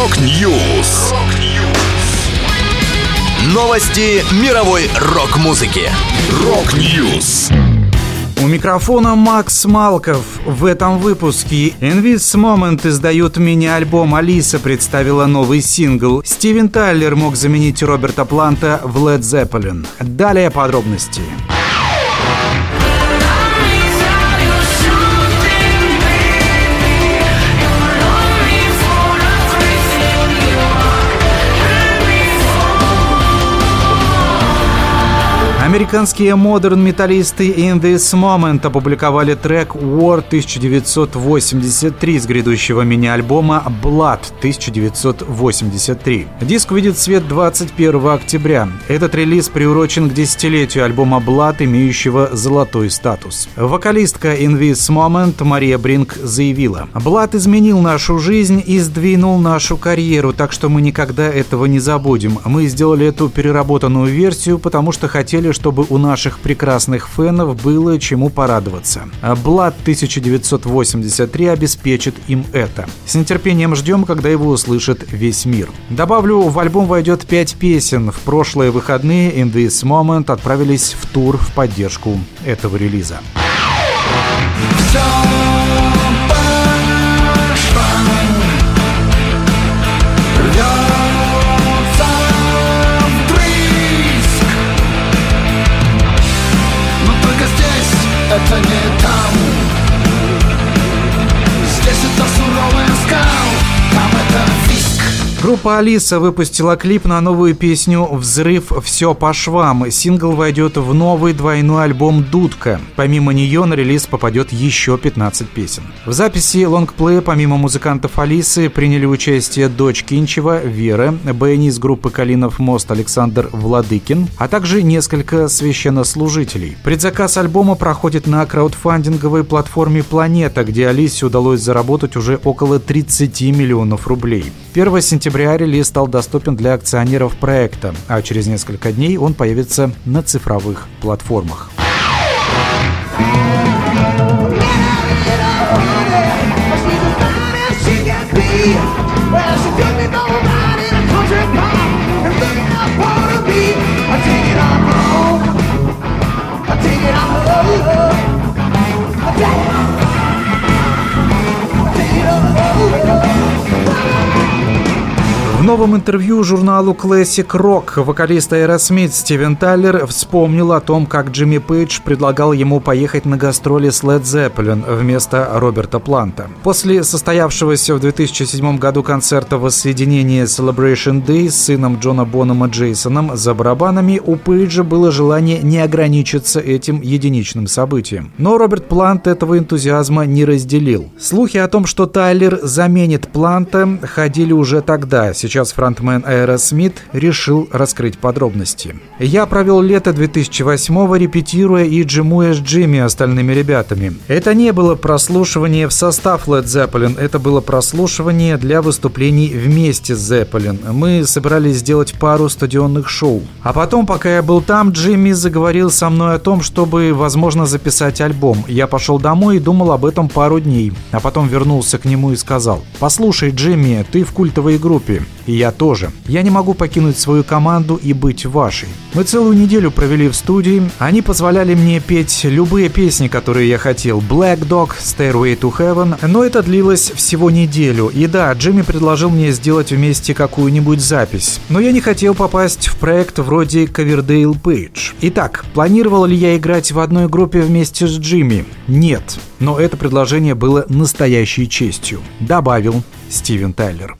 Rock News. Новости мировой рок-музыки. Rock News. У микрофона Макс Малков. В этом выпуске In This Moment издают мини-альбом «Алиса» представила новый сингл. Стивен Тайлер мог заменить Роберта Планта в Led Zeppelin. Далее подробности. Американские модерн-металлисты In This Moment опубликовали трек War 1983 с грядущего мини-альбома Blood 1983. Диск в свет 21 октября. Этот релиз приурочен к десятилетию альбома Blood, имеющего золотой статус. Вокалистка In This Moment Мария Бринк заявила «Blood изменил нашу жизнь и сдвинул нашу карьеру, так что мы никогда этого не забудем. Мы сделали эту переработанную версию, потому что хотели, чтобы у наших прекрасных фенов было чему порадоваться. Блад 1983 обеспечит им это. С нетерпением ждем, когда его услышит весь мир. Добавлю, в альбом войдет пять песен. В прошлые выходные In This Moment отправились в тур в поддержку этого релиза. это Группа Алиса выпустила клип на новую песню «Взрыв. Все по швам». Сингл войдет в новый двойной альбом «Дудка». Помимо нее на релиз попадет еще 15 песен. В записи лонгплея помимо музыкантов Алисы приняли участие дочь Кинчева Вера, из группы «Калинов мост» Александр Владыкин, а также несколько священнослужителей. Предзаказ альбома проходит на краудфандинговой платформе «Планета», где Алисе удалось заработать уже около 30 миллионов рублей. 1 сентября релиз стал доступен для акционеров проекта, а через несколько дней он появится на цифровых платформах. Новом интервью журналу Classic Rock вокалист Aerosmith Стивен Тайлер вспомнил о том, как Джимми Пейдж предлагал ему поехать на гастроли с Led Zeppelin вместо Роберта Планта. После состоявшегося в 2007 году концерта воссоединения Celebration Day с сыном Джона Бонома Джейсоном за барабанами у Пейджа было желание не ограничиться этим единичным событием. Но Роберт Плант этого энтузиазма не разделил. Слухи о том, что Тайлер заменит Планта, ходили уже тогда. Сейчас фронтмен Aerosmith решил раскрыть подробности. «Я провел лето 2008-го, репетируя и джимуя с Джимми остальными ребятами. Это не было прослушивание в состав Led Zeppelin, это было прослушивание для выступлений вместе с Zeppelin. Мы собирались сделать пару стадионных шоу. А потом, пока я был там, Джимми заговорил со мной о том, чтобы, возможно, записать альбом. Я пошел домой и думал об этом пару дней. А потом вернулся к нему и сказал, «Послушай, Джимми, ты в культовой группе. И я тоже. Я не могу покинуть свою команду и быть вашей. Мы целую неделю провели в студии. Они позволяли мне петь любые песни, которые я хотел. Black Dog, Stairway to Heaven. Но это длилось всего неделю. И да, Джимми предложил мне сделать вместе какую-нибудь запись. Но я не хотел попасть в проект вроде Ковердейл Пейдж. Итак, планировал ли я играть в одной группе вместе с Джимми? Нет. Но это предложение было настоящей честью. Добавил Стивен Тайлер.